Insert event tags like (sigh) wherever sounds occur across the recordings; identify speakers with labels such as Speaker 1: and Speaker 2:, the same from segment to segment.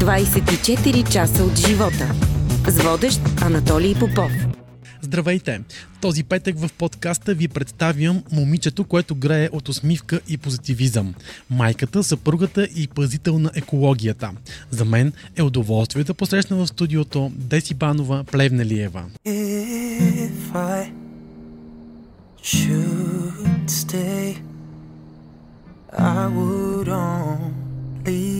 Speaker 1: 24 часа от живота. С водещ Анатолий Попов.
Speaker 2: Здравейте! Този петък в подкаста ви представям момичето, което грее от усмивка и позитивизъм. Майката, съпругата и пазител на екологията. За мен е удоволствие да посрещна в студиото Деси Банова Плевнелиева. If I should stay, I would only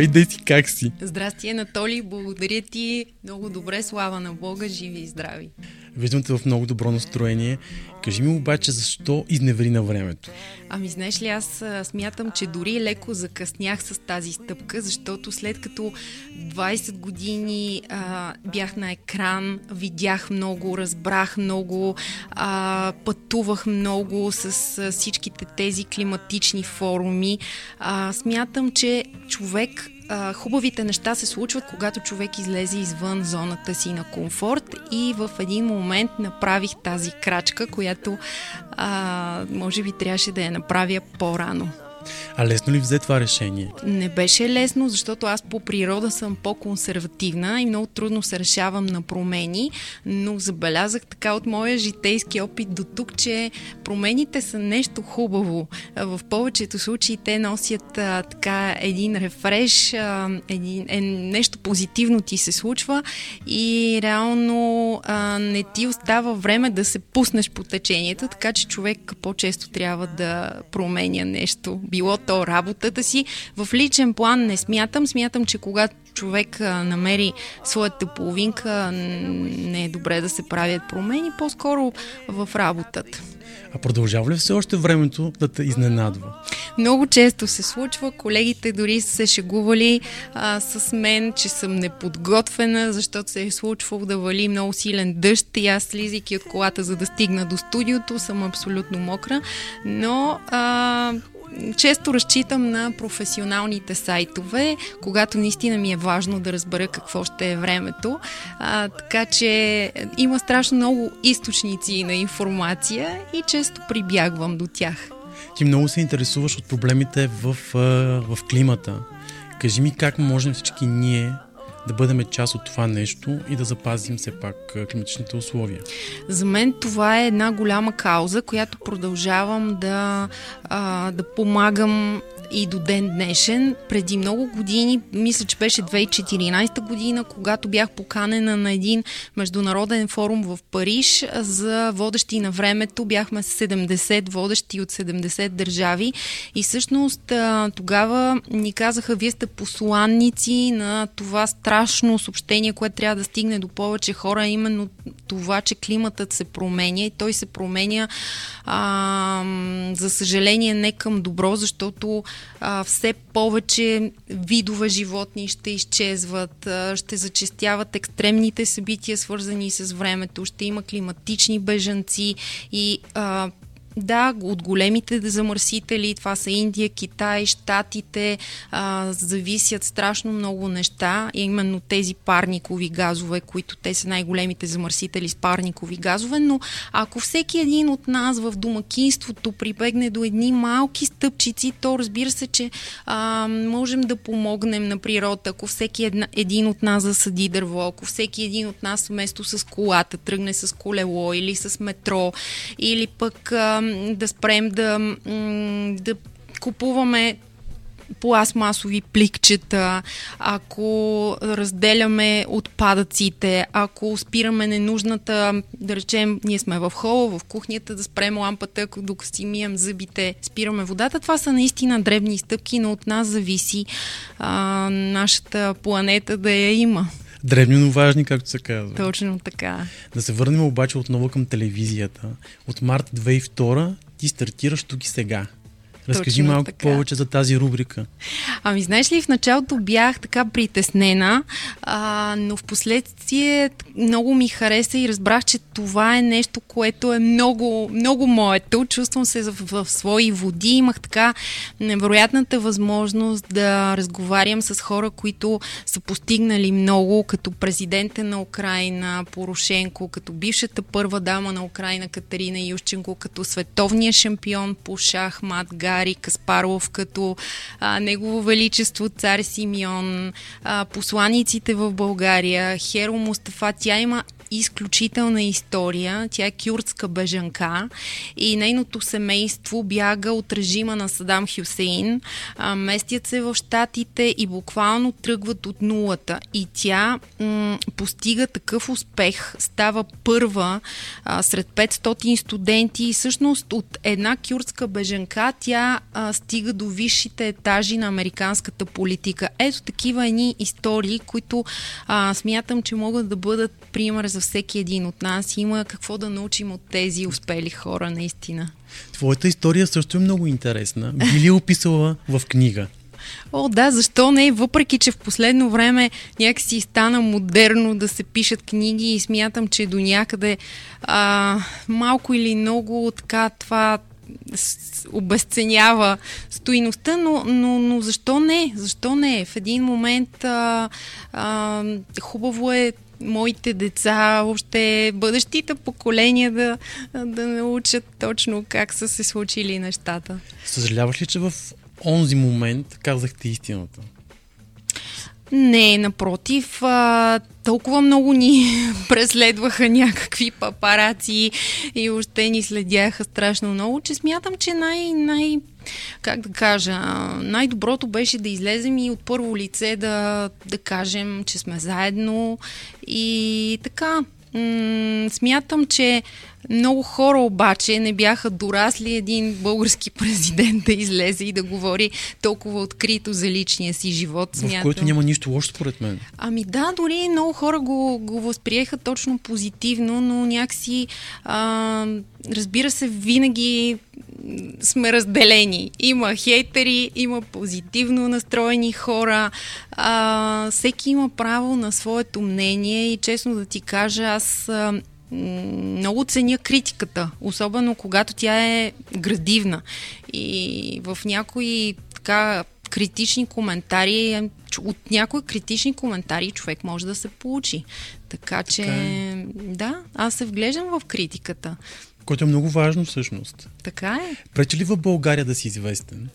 Speaker 2: Здравей, Деси, как си?
Speaker 3: Здрасти, Анатолий, благодаря ти. Много добре, слава на Бога, живи и здрави.
Speaker 2: Виждам те в много добро настроение. Кажи ми обаче, защо изневери на времето?
Speaker 3: Ами, знаеш ли, аз смятам, че дори леко закъснях с тази стъпка, защото след като 20 години а, бях на екран, видях много, разбрах много, а, пътувах много с а, всичките тези климатични форуми, а, смятам, че човек а, хубавите неща се случват, когато човек излезе извън зоната си на комфорт и в един момент направих тази крачка, която а, може би трябваше да я направя по-рано.
Speaker 2: А лесно ли взе това решение?
Speaker 3: Не беше лесно, защото аз по природа съм по-консервативна и много трудно се решавам на промени, но забелязах така от моя житейски опит до тук, че промените са нещо хубаво. В повечето случаи те носят а, така един рефреш, а, един, е, нещо позитивно ти се случва и реално а, не ти остава време да се пуснеш по течението, така че човек по-често трябва да променя нещо било то работата си. В личен план не смятам. Смятам, че когато човек намери своята половинка, не е добре да се правят промени, по-скоро в работата.
Speaker 2: А продължава ли все още времето да те изненадва?
Speaker 3: Много често се случва. Колегите дори са се шегували а, с мен, че съм неподготвена, защото се е случвало да вали много силен дъжд и аз слизайки от колата, за да стигна до студиото, съм абсолютно мокра. Но а, често разчитам на професионалните сайтове, когато наистина ми е важно да разбера какво ще е времето. А, така че има страшно много източници на информация и често прибягвам до тях.
Speaker 2: Ти много се интересуваш от проблемите в, в климата. Кажи ми как можем всички ние да бъдем част от това нещо и да запазим все пак климатичните условия.
Speaker 3: За мен това е една голяма кауза, която продължавам да, а, да помагам и до ден днешен. Преди много години, мисля, че беше 2014 година, когато бях поканена на един международен форум в Париж за водещи на времето. Бяхме 70 водещи от 70 държави и всъщност тогава ни казаха, вие сте посланници на това страшно съобщение, което трябва да стигне до повече хора, именно това, че климатът се променя и той се променя а, за съжаление не към добро, защото а, все повече видове животни ще изчезват, а, ще зачестяват екстремните събития, свързани с времето, ще има климатични бежанци и а, да, от големите замърсители, това са Индия, Китай, Штатите, а, зависят страшно много неща, именно тези парникови газове, които те са най-големите замърсители с парникови газове, но ако всеки един от нас в домакинството прибегне до едни малки стъпчици, то разбира се, че а, можем да помогнем на природа, ако всеки една, един от нас засади дърво, ако всеки един от нас вместо с колата тръгне с колело или с метро, или пък а, да спрем да, да купуваме пластмасови пликчета, ако разделяме отпадъците, ако спираме ненужната, да речем, ние сме в хола, в кухнята, да спрем лампата, докато си мием зъбите, спираме водата. Това са наистина дребни стъпки, но от нас зависи а, нашата планета да я има.
Speaker 2: Древни, но важни, както се казва.
Speaker 3: Точно така.
Speaker 2: Да се върнем обаче отново към телевизията. От март 2002 ти стартираш тук и сега. Разкажи
Speaker 3: Точно
Speaker 2: малко
Speaker 3: така.
Speaker 2: повече за тази рубрика.
Speaker 3: Ами, знаеш ли, в началото бях така притеснена, а, но в последствие много ми хареса и разбрах, че това е нещо, което е много, много моето. Чувствам се в, в свои води. Имах така невероятната възможност да разговарям с хора, които са постигнали много, като президента на Украина Порошенко, като бившата първа дама на Украина Катерина Ющенко, като световния шампион по шахмат Гари Каспаров, като а, Негово Величество цар Симеон, а, посланиците в България, Херо Мустафа. Тя има изключителна история. Тя е кюртска бежанка и нейното семейство бяга от режима на Садам Хюсейн, а, местят се в Штатите и буквално тръгват от нулата. И тя м- постига такъв успех, става първа а, сред 500 студенти и всъщност от една кюртска бежанка тя а, стига до висшите етажи на американската политика. Ето такива едни истории, които а, смятам, че могат да бъдат пример за всеки един от нас. Има какво да научим от тези успели хора, наистина.
Speaker 2: Твоята история също е много интересна. Би ли описала в книга?
Speaker 3: О, да, защо не? Въпреки, че в последно време някакси стана модерно да се пишат книги и смятам, че до някъде а, малко или много така това обесценява стоиността, но, но, но защо не? Защо не? В един момент а, а, хубаво е моите деца, въобще бъдещите поколения да, да научат точно как са се случили нещата.
Speaker 2: Съжаляваш ли, че в онзи момент казахте истината?
Speaker 3: Не, напротив, а, толкова много ни (laughs) преследваха някакви папараци и още ни следяха страшно много, че смятам, че най- най- как да кажа, най-доброто беше да излезем и от първо лице да, да кажем, че сме заедно и така. М- смятам, че много хора обаче не бяха дорасли един български (laughs) президент да излезе и да говори толкова открито за личния си живот.
Speaker 2: В
Speaker 3: Смятам.
Speaker 2: което няма нищо лошо според мен.
Speaker 3: Ами да, дори много хора го, го възприеха точно позитивно, но някакси, а, разбира се, винаги сме разделени. Има хейтери, има позитивно настроени хора. А, всеки има право на своето мнение и честно да ти кажа, аз а, много ценя критиката, особено когато тя е градивна. И в някои така критични коментари, от някои критични коментари човек може да се получи. Така че,
Speaker 2: Така е.
Speaker 3: да, аз се вглеждам в критиката.
Speaker 2: Което е много важно всъщност.
Speaker 3: Така е.
Speaker 2: Пречи ли в България да си известен?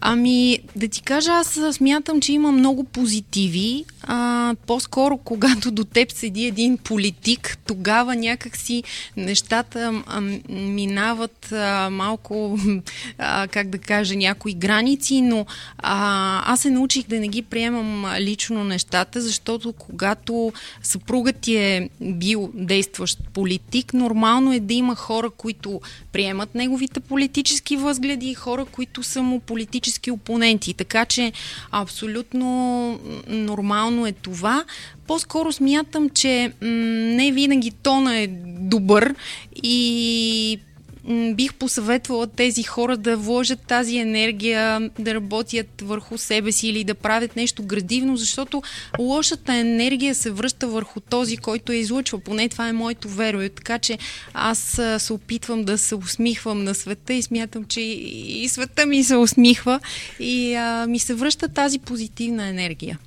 Speaker 3: Ами, да ти кажа, аз смятам, че има много позитиви. А, по-скоро, когато до теб седи един политик, тогава някакси нещата а, минават а, малко, а, как да кажа, някои граници, но а, аз се научих да не ги приемам лично нещата, защото когато съпругът ти е бил действащ политик, нормално е да има хора, които приемат неговите политически възгледи и хора, които са му политически опоненти. Така че абсолютно нормално е това. По-скоро смятам, че м- не винаги тона е добър и бих посъветвала тези хора да вложат тази енергия, да работят върху себе си или да правят нещо градивно, защото лошата енергия се връща върху този, който я излъчва. Поне това е моето верою. Така че аз се опитвам да се усмихвам на света и смятам, че и света ми се усмихва и а, ми се връща тази позитивна енергия.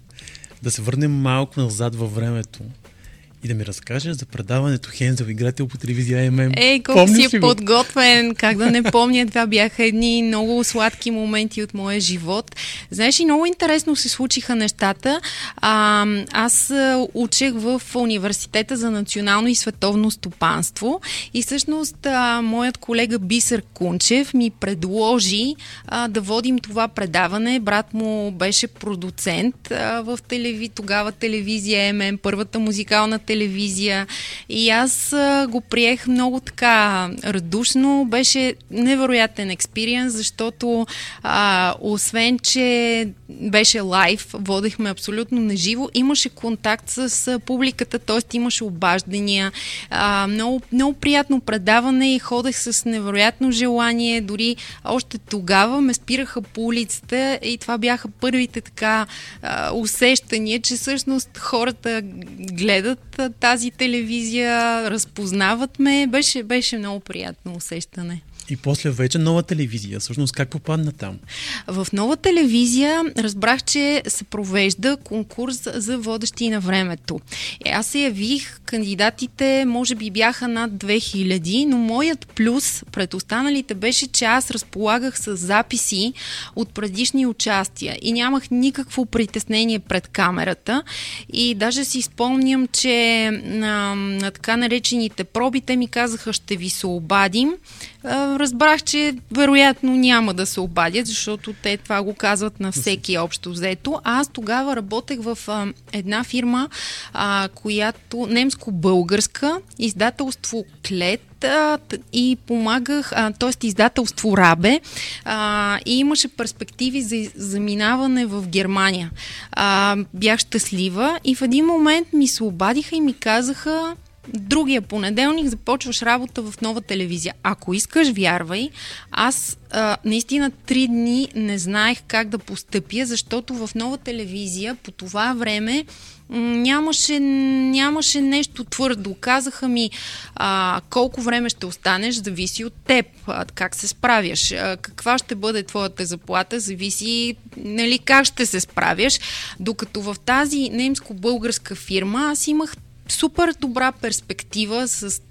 Speaker 2: Да се върнем малко назад във времето и да ми разкажеш за предаването Хензел, игрател по телевизия ММ.
Speaker 3: Ей, колко
Speaker 2: Помниш
Speaker 3: си
Speaker 2: го?
Speaker 3: подготвен, как да не помня, това бяха едни много сладки моменти от моя живот. Знаеш, и много интересно се случиха нещата. А, аз учех в Университета за национално и световно стопанство и всъщност а, моят колега Бисер Кунчев ми предложи а, да водим това предаване. Брат му беше продуцент а, в телеви... тогава телевизия ММ, първата музикална телевизия. И аз го приех много така радушно. Беше невероятен експириенс, защото а, освен, че беше лайв, водехме абсолютно наживо, имаше контакт с публиката, т.е. имаше обаждания. А, много, много приятно предаване и ходех с невероятно желание. Дори още тогава ме спираха по улицата и това бяха първите така а, усещания, че всъщност хората гледат тази телевизия, разпознават ме. Беше, беше много приятно усещане.
Speaker 2: И после вече нова телевизия. Всъщност как попадна там?
Speaker 3: В нова телевизия разбрах, че се провежда конкурс за водещи на времето. Е, аз се явих, кандидатите може би бяха над 2000, но моят плюс пред останалите беше, че аз разполагах с записи от предишни участия и нямах никакво притеснение пред камерата. И даже си спомням, че на, на така наречените пробите ми казаха, ще ви се обадим разбрах, че вероятно няма да се обадят, защото те това го казват на всеки общо взето. Аз тогава работех в а, една фирма, а, която немско-българска, издателство Клет, и помагах, т.е. издателство Рабе а, и имаше перспективи за заминаване в Германия. А, бях щастлива и в един момент ми се обадиха и ми казаха другия понеделник започваш работа в нова телевизия. Ако искаш, вярвай, аз а, наистина три дни не знаех как да постъпя, защото в нова телевизия по това време нямаше, нямаше нещо твърдо. Казаха ми а, колко време ще останеш, зависи от теб, а, как се справяш, а, каква ще бъде твоята заплата, зависи нали, как ще се справяш. Докато в тази немско-българска фирма аз имах супер добра перспектива с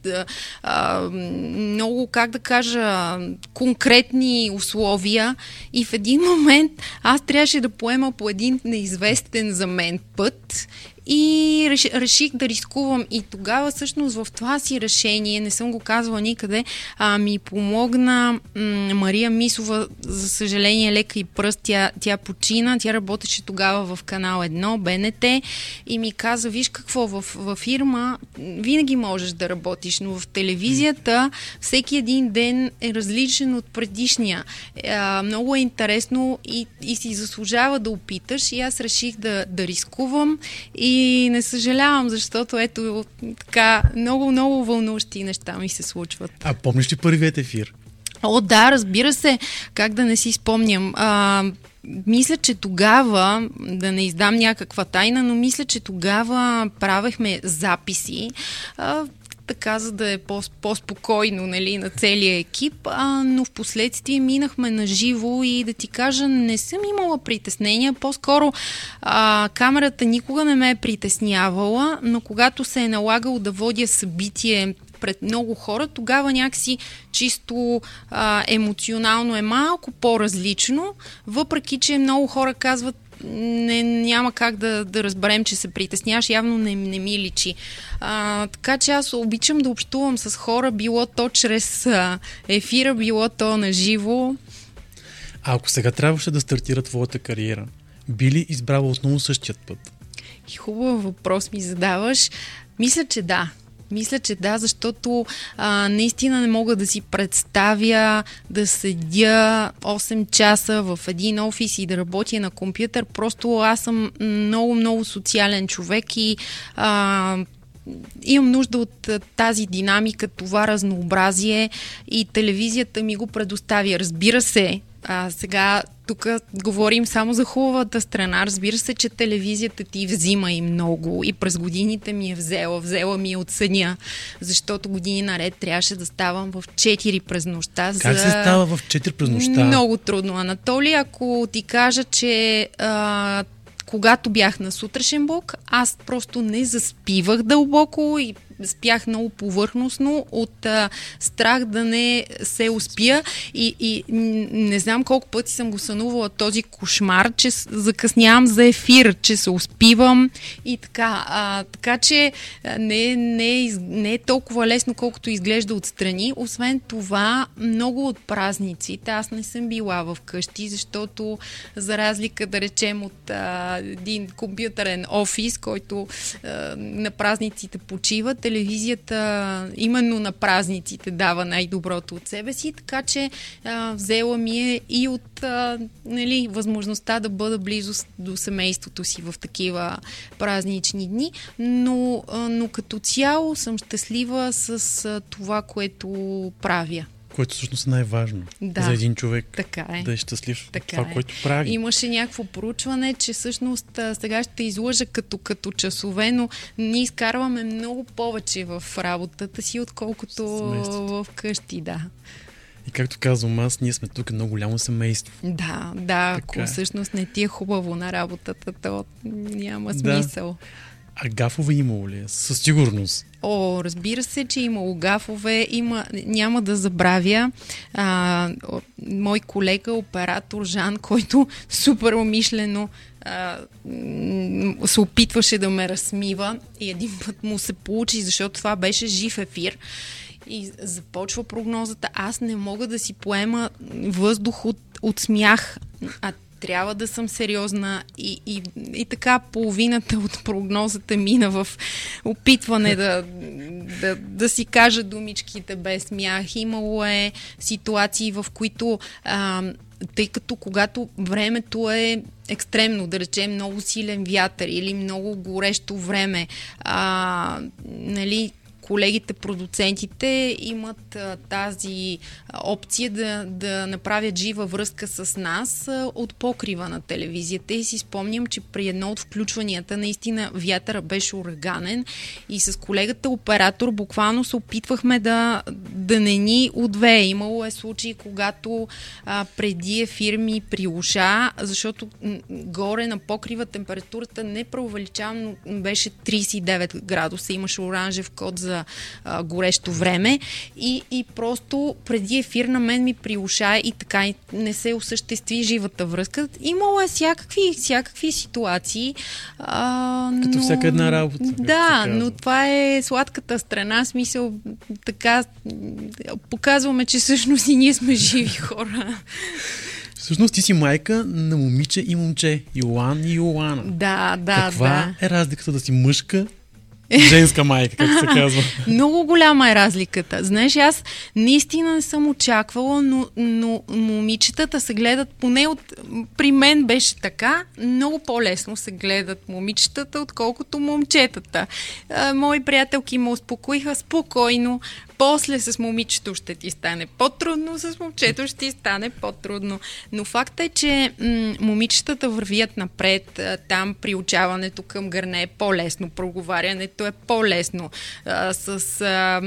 Speaker 3: а, много, как да кажа, конкретни условия и в един момент аз трябваше да поема по един неизвестен за мен път и реш, реших да рискувам. И тогава всъщност в това си решение, не съм го казвала никъде, а, ми помогна м- Мария Мисова, за съжаление лека и пръст, тя, тя почина, тя работеше тогава в канал 1, БНТ и ми каза, виж какво, в, в фирма винаги можеш да работиш, но в телевизията всеки един ден е различен от предишния. А, много е интересно и, и си заслужава да опиташ. И аз реших да, да рискувам. И и не съжалявам, защото ето така много, много вълнуващи неща ми се случват.
Speaker 2: А помниш ли първият ефир?
Speaker 3: О, да, разбира се. Как да не си спомням. А, мисля, че тогава, да не издам някаква тайна, но мисля, че тогава правехме записи. А, така, за да е по- по-спокойно нали, на целия екип, а, но в последствие минахме на живо и да ти кажа, не съм имала притеснения, по-скоро а, камерата никога не ме е притеснявала, но когато се е налагало да водя събитие пред много хора, тогава някакси чисто а, емоционално е малко по-различно, въпреки че много хора казват не, няма как да, да разберем, че се притесняваш, явно не, не ми личи. А, така че аз обичам да общувам с хора, било то чрез а, ефира, било то на живо.
Speaker 2: А ако сега трябваше да стартира твоята кариера, би ли избрала отново същият път?
Speaker 3: Хубав въпрос ми задаваш. Мисля, че да. Мисля, че да, защото а, наистина не мога да си представя да седя 8 часа в един офис и да работя на компютър. Просто аз съм много, много социален човек и а, имам нужда от тази динамика, това разнообразие и телевизията ми го предоставя. Разбира се, а, сега тук говорим само за хубавата страна. Разбира се, че телевизията ти взима и много и през годините ми е взела. Взела ми е от съня, защото години наред трябваше да ставам в 4 през нощта.
Speaker 2: Как
Speaker 3: за...
Speaker 2: се става в 4 през нощта?
Speaker 3: Много трудно, Анатолий. Ако ти кажа, че а, когато бях на сутрешен блок, аз просто не заспивах дълбоко и спях много повърхностно от а, страх да не се успя и, и не знам колко пъти съм го сънувала този кошмар, че закъснявам за ефир, че се успивам и така. А, така че не, не, не е толкова лесно, колкото изглежда отстрани. Освен това, много от празниците аз не съм била в къщи, защото за разлика, да речем, от а, един компютърен офис, който а, на празниците почива, телевизията именно на празниците дава най-доброто от себе си, така че а, взела ми е и от а, нали, възможността да бъда близо до семейството си в такива празнични дни, но, а, но като цяло съм щастлива с а, това, което правя
Speaker 2: което всъщност е най-важно
Speaker 3: да,
Speaker 2: за един човек.
Speaker 3: Така е.
Speaker 2: Да е щастлив
Speaker 3: така
Speaker 2: това,
Speaker 3: е.
Speaker 2: което прави.
Speaker 3: Имаше някакво поручване, че всъщност сега ще излъжа като, като часове, но ние изкарваме много повече в работата си, отколкото в къщи, да.
Speaker 2: И както казвам аз, ние сме тук едно голямо семейство.
Speaker 3: Да, да, така ако е. всъщност не ти е хубаво на работата, то няма смисъл. Да.
Speaker 2: А гафове имало ли е? Със сигурност.
Speaker 3: О, разбира се, че имало гафове. Има, няма да забравя а, мой колега, оператор Жан, който (laughs) супер умишлено се опитваше да ме разсмива и един път му се получи, защото това беше жив ефир. И започва прогнозата. Аз не мога да си поема въздух от, от смях. А трябва да съм сериозна и, и, и така половината от прогнозата мина в опитване да, да, да си кажа думичките без смях. Имало е ситуации, в които а, тъй като когато времето е екстремно, да речем много силен вятър или много горещо време, а, нали, колегите, продуцентите имат тази опция да, да направят жива връзка с нас от покрива на телевизията. И си спомням, че при едно от включванията наистина вятъра беше ураганен и с колегата оператор буквално се опитвахме да, да не ни отвее. Имало е случаи, когато а, преди ефир при уша, защото горе на покрива температурата не преувеличавам, но беше 39 градуса. Имаше оранжев код за а, горещо време и, и просто преди ефир на мен ми приуша и така и не се осъществи живата връзка. Имало е всякакви, всякакви ситуации. А,
Speaker 2: Като
Speaker 3: но...
Speaker 2: всяка една работа.
Speaker 3: Да, но това е сладката страна, смисъл така показваме, че всъщност и ние сме живи (laughs) хора.
Speaker 2: Всъщност ти си майка на момиче и момче. Йоан и Йоана.
Speaker 3: Да, да,
Speaker 2: Каква
Speaker 3: да.
Speaker 2: е разликата да си мъжка Женска майка, как се казва. (laughs)
Speaker 3: Много голяма е разликата. Знаеш, аз наистина не съм очаквала, но, но момичетата се гледат, поне от, при мен беше така, много по-лесно се гледат момичетата, отколкото момчетата. А, мои приятелки ме успокоиха спокойно, после с момичето ще ти стане по-трудно, с момчето ще ти стане по-трудно. Но факт е, че м- момичетата вървят напред, там приучаването към гърне е по-лесно, проговарянето е по-лесно, а, с а,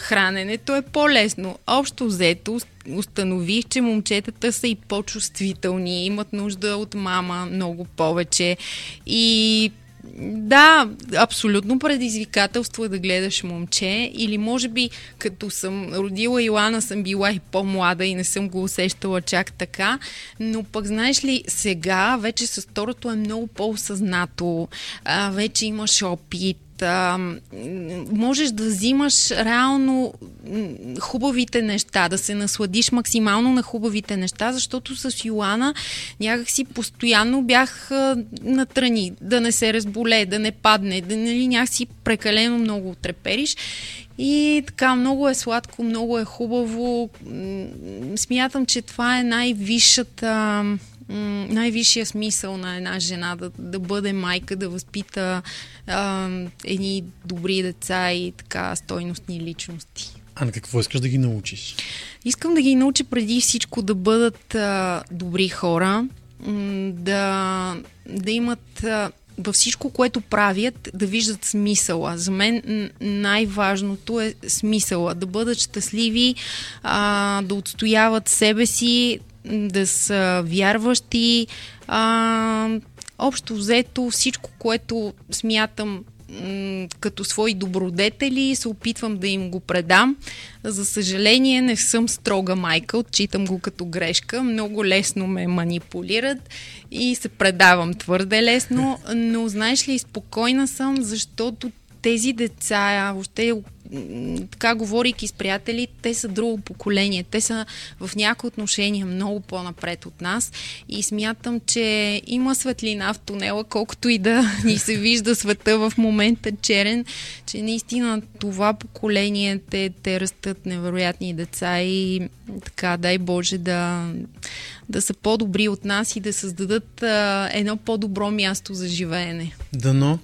Speaker 3: храненето е по-лесно. Общо взето установих, че момчетата са и по-чувствителни, имат нужда от мама много повече и да, абсолютно предизвикателство е да гледаш момче или може би като съм родила Йоана съм била и по-млада и не съм го усещала чак така, но пък знаеш ли, сега вече с второто е много по-осъзнато, а, вече имаш опит, а, можеш да взимаш реално хубавите неща, да се насладиш максимално на хубавите неща, защото с Йоана някакси постоянно бях натрани, да не се разболе, да не падне, да нали, някакси прекалено много трепериш. И така, много е сладко, много е хубаво. Смятам, че това е най-висшата най-висшия смисъл на една жена да, да бъде майка, да възпита а, едни добри деца и така стойностни личности.
Speaker 2: А на какво искаш да ги научиш?
Speaker 3: Искам да ги науча преди всичко да бъдат а, добри хора, да, да имат а, във всичко, което правят, да виждат смисъла. За мен най-важното е смисъла. Да бъдат щастливи, а, да отстояват себе си, да са вярващи. А, общо взето всичко, което смятам като свои добродетели се опитвам да им го предам. За съжаление не съм строга майка, отчитам го като грешка. Много лесно ме манипулират и се предавам твърде лесно, но знаеш ли, спокойна съм, защото тези деца, въобще така говорейки с приятели, те са друго поколение. Те са в някои отношения много по-напред от нас и смятам, че има светлина в тунела, колкото и да ни се вижда света в момента черен, че наистина това поколение, те, те растат невероятни деца и така, дай Боже да, да са по-добри от нас и да създадат а, едно по-добро място за живеене.
Speaker 2: Дано.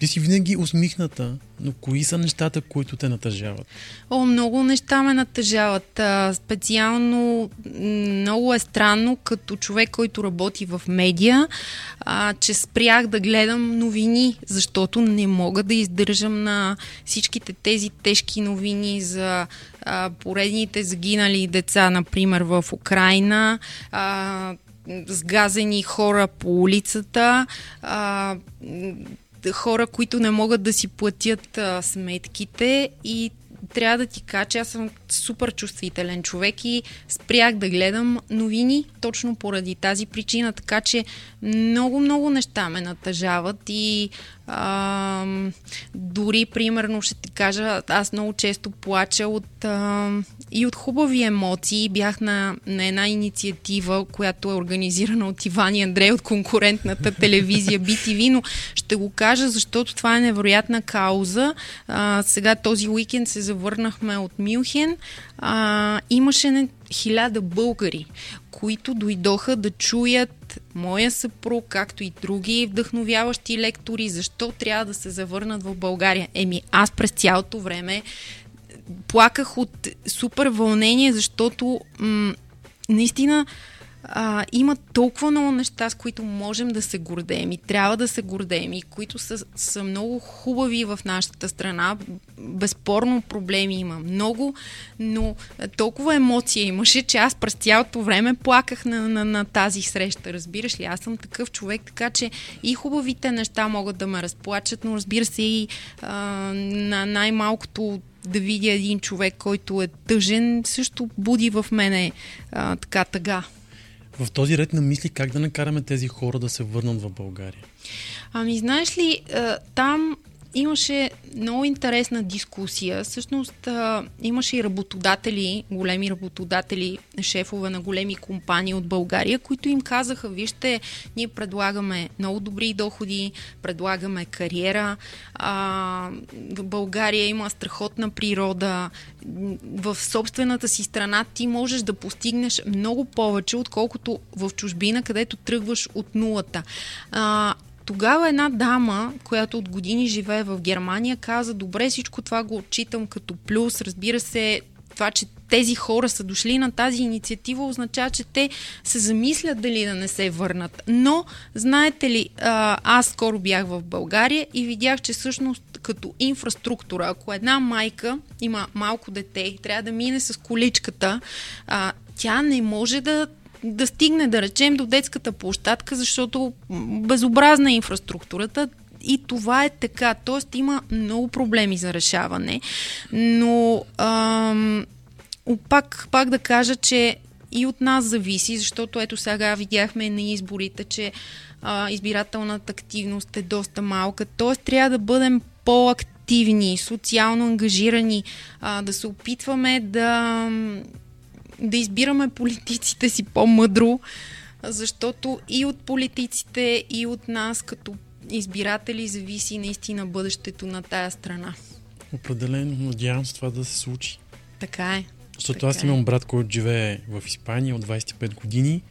Speaker 2: Ти си винаги усмихната, но кои са нещата, които те натъжават?
Speaker 3: О, много неща ме натъжават. Специално много е странно, като човек, който работи в медия, а, че спрях да гледам новини, защото не мога да издържам на всичките тези тежки новини за а, поредните загинали деца, например, в Украина. А, сгазени хора по улицата, а, хора, които не могат да си платят а, сметките и трябва да ти кажа, че аз съм супер чувствителен човек и спрях да гледам новини точно поради тази причина, така че много-много неща ме натъжават и а, дори, примерно, ще ти кажа, аз много често плача от, а, и от хубави емоции. Бях на, на една инициатива, която е организирана от Иван и Андрей от конкурентната телевизия BTV, но ще го кажа, защото това е невероятна кауза. А, сега този уикенд се завърнахме от Мюнхен. А, имаше хиляда българи, които дойдоха да чуят моя съпруг, както и други вдъхновяващи лектори, защо трябва да се завърнат в България. Еми, аз през цялото време плаках от супер вълнение, защото м- наистина а, има толкова много неща, с които можем да се гордеем и трябва да се гордеем и които са, са много хубави в нашата страна. Безспорно проблеми има много, но толкова емоция имаше, че аз през цялото време плаках на, на, на тази среща. Разбираш ли? Аз съм такъв човек, така че и хубавите неща могат да ме разплачат, но разбира се и а, на най-малкото да видя един човек, който е тъжен, също буди в мене а, така тъга
Speaker 2: в този ред на мисли как да накараме тези хора да се върнат в България?
Speaker 3: Ами, знаеш ли, там имаше много интересна дискусия. Всъщност имаше и работодатели, големи работодатели, шефове на големи компании от България, които им казаха, вижте, ние предлагаме много добри доходи, предлагаме кариера. А, в България има страхотна природа. В собствената си страна ти можеш да постигнеш много повече, отколкото в чужбина, където тръгваш от нулата. А, тогава една дама, която от години живее в Германия, каза, добре, всичко това го отчитам като плюс. Разбира се, това, че тези хора са дошли на тази инициатива, означава, че те се замислят дали да не се върнат. Но, знаете ли, аз скоро бях в България и видях, че всъщност като инфраструктура, ако една майка има малко дете и трябва да мине с количката, тя не може да да стигне, да речем, до детската площадка, защото безобразна е инфраструктурата, и това е така. Тоест има много проблеми за решаване. Но ам, пак, пак да кажа, че и от нас зависи, защото ето сега видяхме на изборите, че а, избирателната активност е доста малка. Тоест трябва да бъдем по-активни, социално ангажирани, а, да се опитваме да да избираме политиците си по-мъдро, защото и от политиците, и от нас като избиратели зависи наистина бъдещето на тая страна.
Speaker 2: Определено, надявам се това да се случи.
Speaker 3: Така е.
Speaker 2: Защото
Speaker 3: така
Speaker 2: аз имам брат, който живее в Испания от 25 години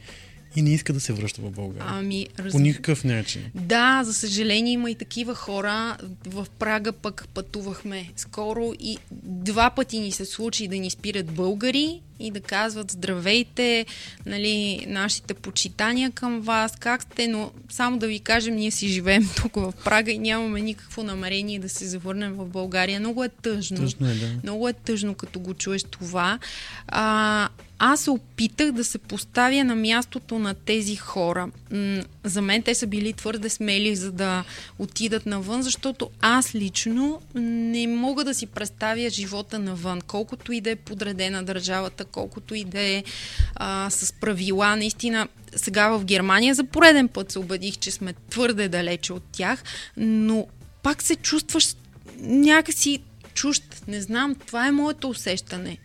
Speaker 2: и не иска да се връща в България.
Speaker 3: Ами,
Speaker 2: раз... По никакъв начин.
Speaker 3: Да, за съжаление има и такива хора. В Прага пък пътувахме скоро и два пъти ни се случи да ни спират българи и да казват здравейте, нали, нашите почитания към вас, как сте, но само да ви кажем, ние си живеем (laughs) тук в Прага и нямаме никакво намерение да се завърнем в България. Много е тъжно.
Speaker 2: Тъжно е, да.
Speaker 3: Много е тъжно, като го чуеш това. А, аз се опитах да се поставя на мястото на тези хора. За мен те са били твърде смели, за да отидат навън, защото аз лично не мога да си представя живота навън, колкото и да е подредена държавата, колкото и да е а, с правила. Наистина, сега в Германия за пореден път се убедих, че сме твърде далече от тях, но пак се чувстваш някакси чужд. Не знам, това е моето усещане.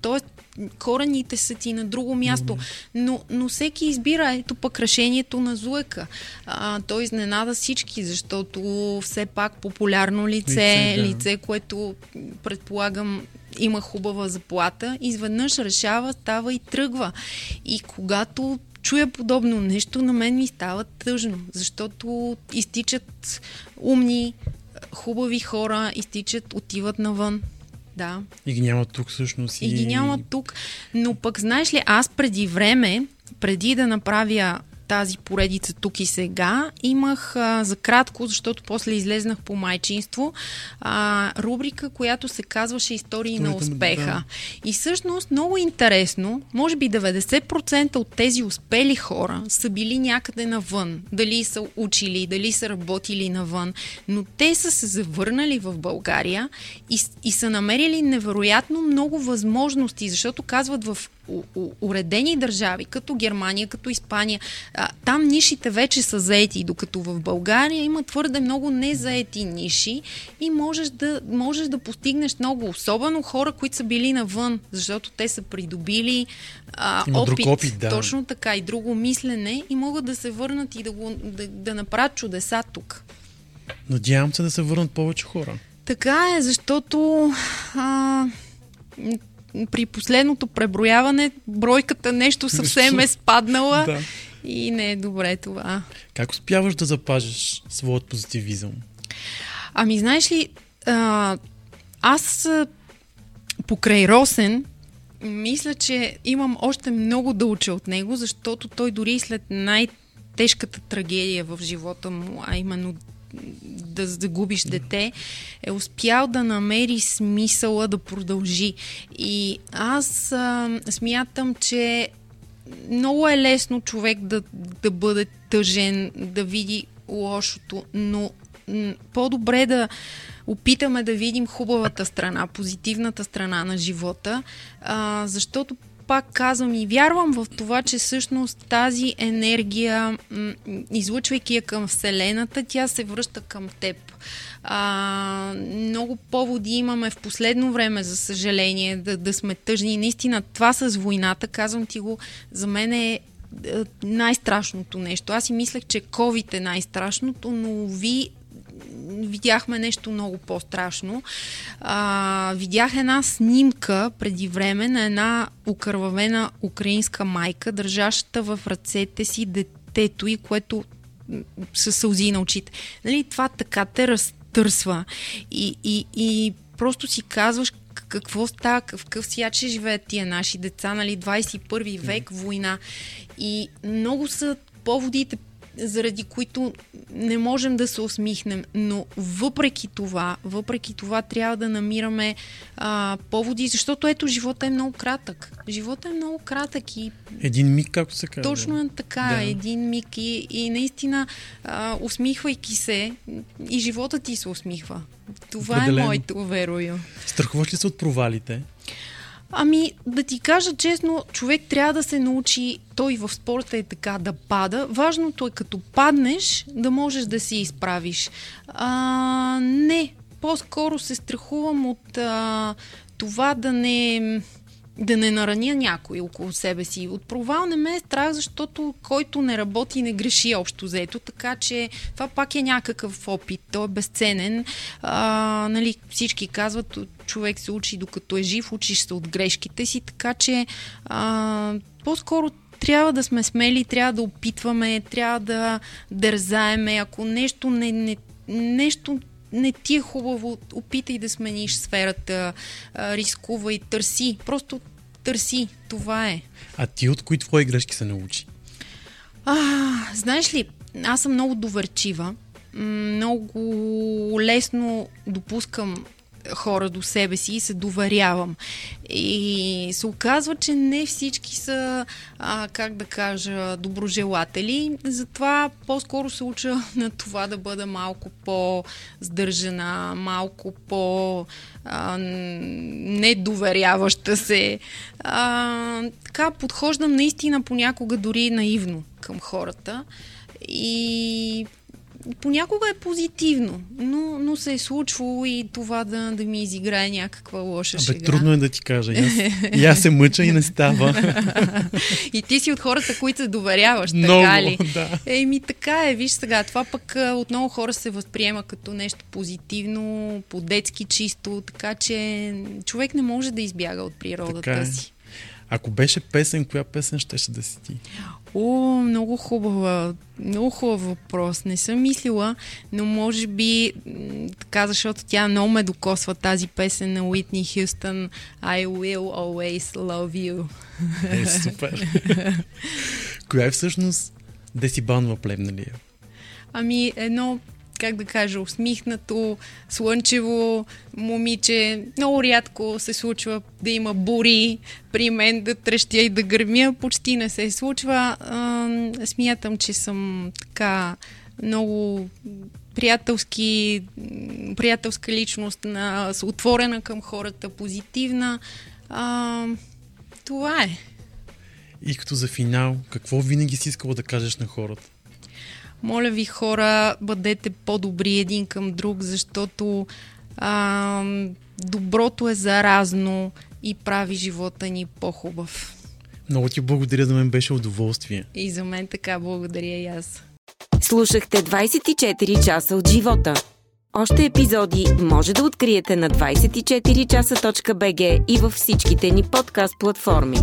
Speaker 3: Тоест, корените са ти на друго място. Но, но всеки избира ето пък решението на Зуека. А, той изненада всички, защото все пак популярно лице,
Speaker 2: Лице, да.
Speaker 3: лице, което предполагам има хубава заплата, изведнъж решава, става и тръгва. И когато чуя подобно нещо, на мен ми става тъжно, защото изтичат умни, хубави хора, изтичат, отиват навън. Да.
Speaker 2: И ги няма тук всъщност.
Speaker 3: И ги няма тук. Но пък, знаеш ли, аз преди време, преди да направя тази поредица тук и сега, имах а, за кратко, защото после излезнах по майчинство, а, рубрика, която се казваше Истории на
Speaker 2: Историята на-
Speaker 3: успеха.
Speaker 2: да.
Speaker 3: И всъщност много интересно, може би 90% от тези успели хора са били някъде навън. Дали са учили, дали са работили навън, но те са се завърнали в България и, и са намерили невероятно много възможности, защото казват в у- у- уредени държави, като Германия, като Испания, а, там нишите вече са заети, докато в България има твърде много незаети ниши и можеш да, можеш да постигнеш много, особено хора, които са били навън, защото те са придобили а,
Speaker 2: Има
Speaker 3: опит,
Speaker 2: опит, да.
Speaker 3: точно така и друго мислене и могат да се върнат и да, го, да, да направят чудеса тук.
Speaker 2: Надявам се да се върнат повече хора.
Speaker 3: Така е, защото а, при последното преброяване бройката нещо съвсем е спаднала
Speaker 2: Да.
Speaker 3: и не е добре това.
Speaker 2: Как успяваш да запазиш своят позитивизъм?
Speaker 3: Ами, знаеш ли, а, аз покрай Росен мисля, че имам още много да уча от него, защото той дори след най-тежката трагедия в живота му, а именно да загубиш дете, е успял да намери смисъла да продължи. И аз а, смятам, че много е лесно човек да, да бъде тъжен, да види лошото, но по-добре да опитаме да видим хубавата страна, позитивната страна на живота, а, защото пак казвам и вярвам в това, че всъщност тази енергия, м, излъчвайки я към Вселената, тя се връща към теб. А, много поводи имаме в последно време, за съжаление, да, да сме тъжни. Наистина това с войната, казвам ти го, за мен е е, най-страшното нещо. Аз си мислех, че COVID е най-страшното, но ви видяхме нещо много по-страшно. А, видях една снимка преди време на една окървавена украинска майка, държаща в ръцете си детето и което със сълзи на очите. Нали, това така те разтърсва. И, и, и просто си казваш какво става, в какъв свят живеят тия наши деца, нали, 21 век, война. И много са поводите, заради които не можем да се усмихнем, но въпреки това, въпреки това трябва да намираме а, поводи, защото ето живота е много кратък. Живота е много кратък и
Speaker 2: Един миг, както се казва.
Speaker 3: точно е така,
Speaker 2: Да.
Speaker 3: един миг и, и наистина а, усмихвайки се и живота ти се усмихва. Това
Speaker 2: Определено.
Speaker 3: е моето верою.
Speaker 2: Страхуваш ли се от провалите?
Speaker 3: Ами, да ти кажа честно, човек трябва да се научи, той в спорта е така, да пада. Важното е като паднеш, да можеш да си изправиш. А, не, по-скоро се страхувам от а, това да не да не нараня някой около себе си. От провал не ме е страх, защото който не работи, не греши общо заето, така че това пак е някакъв опит. Той е безценен. А, нали, всички казват, човек се учи докато е жив, учиш се от грешките си, така че а, по-скоро трябва да сме смели, трябва да опитваме, трябва да дързаеме. Ако нещо не, не, нещо не ти е хубаво, опитай да смениш сферата, рискувай, търси. Просто търси. Това е.
Speaker 2: А ти от кои твои грешки се научи?
Speaker 3: А, знаеш ли, аз съм много доверчива. Много лесно допускам хора до себе си и се доверявам. И се оказва, че не всички са, а, как да кажа, доброжелатели. Затова по-скоро се уча на това да бъда малко по-здържана, малко по- а, недоверяваща се. А, така подхождам наистина понякога дори наивно към хората. И понякога е позитивно, но, но се е случвало и това да, да ми изиграе някаква лоша
Speaker 2: Абе,
Speaker 3: шега.
Speaker 2: трудно е да ти кажа. И аз, и (laughs) аз се мъча и не става. (laughs)
Speaker 3: и ти си от хората, които се доверяваш,
Speaker 2: Много,
Speaker 3: така ли?
Speaker 2: да.
Speaker 3: Еми така е, виж сега, това пък от много хора се възприема като нещо позитивно, по-детски чисто, така че човек не може да избяга от природата
Speaker 2: Така е.
Speaker 3: си.
Speaker 2: Ако беше песен, коя песен щеше да си ти?
Speaker 3: О, много хубава, много хубав въпрос. Не съм мислила, но може би така, защото тя много ме докосва тази песен на Уитни Хюстън I will always love you.
Speaker 2: Е, супер. (laughs) коя е всъщност Десибанова плевналия?
Speaker 3: Ами едно, как да кажа, усмихнато, слънчево момиче. Много рядко се случва да има бури при мен, да трещя и да гърмя. Почти не се случва. Ам, Смятам, че съм така много приятелски, приятелска личност, отворена към хората, позитивна. Това е.
Speaker 2: И като за финал, какво винаги си искала да кажеш на хората?
Speaker 3: Моля ви, хора, бъдете по-добри един към друг, защото а, доброто е заразно и прави живота ни по-хубав.
Speaker 2: Много ти благодаря, за мен беше удоволствие.
Speaker 3: И за мен така благодаря и аз.
Speaker 1: Слушахте 24 часа от живота. Още епизоди може да откриете на 24часа.bg и във всичките ни подкаст платформи.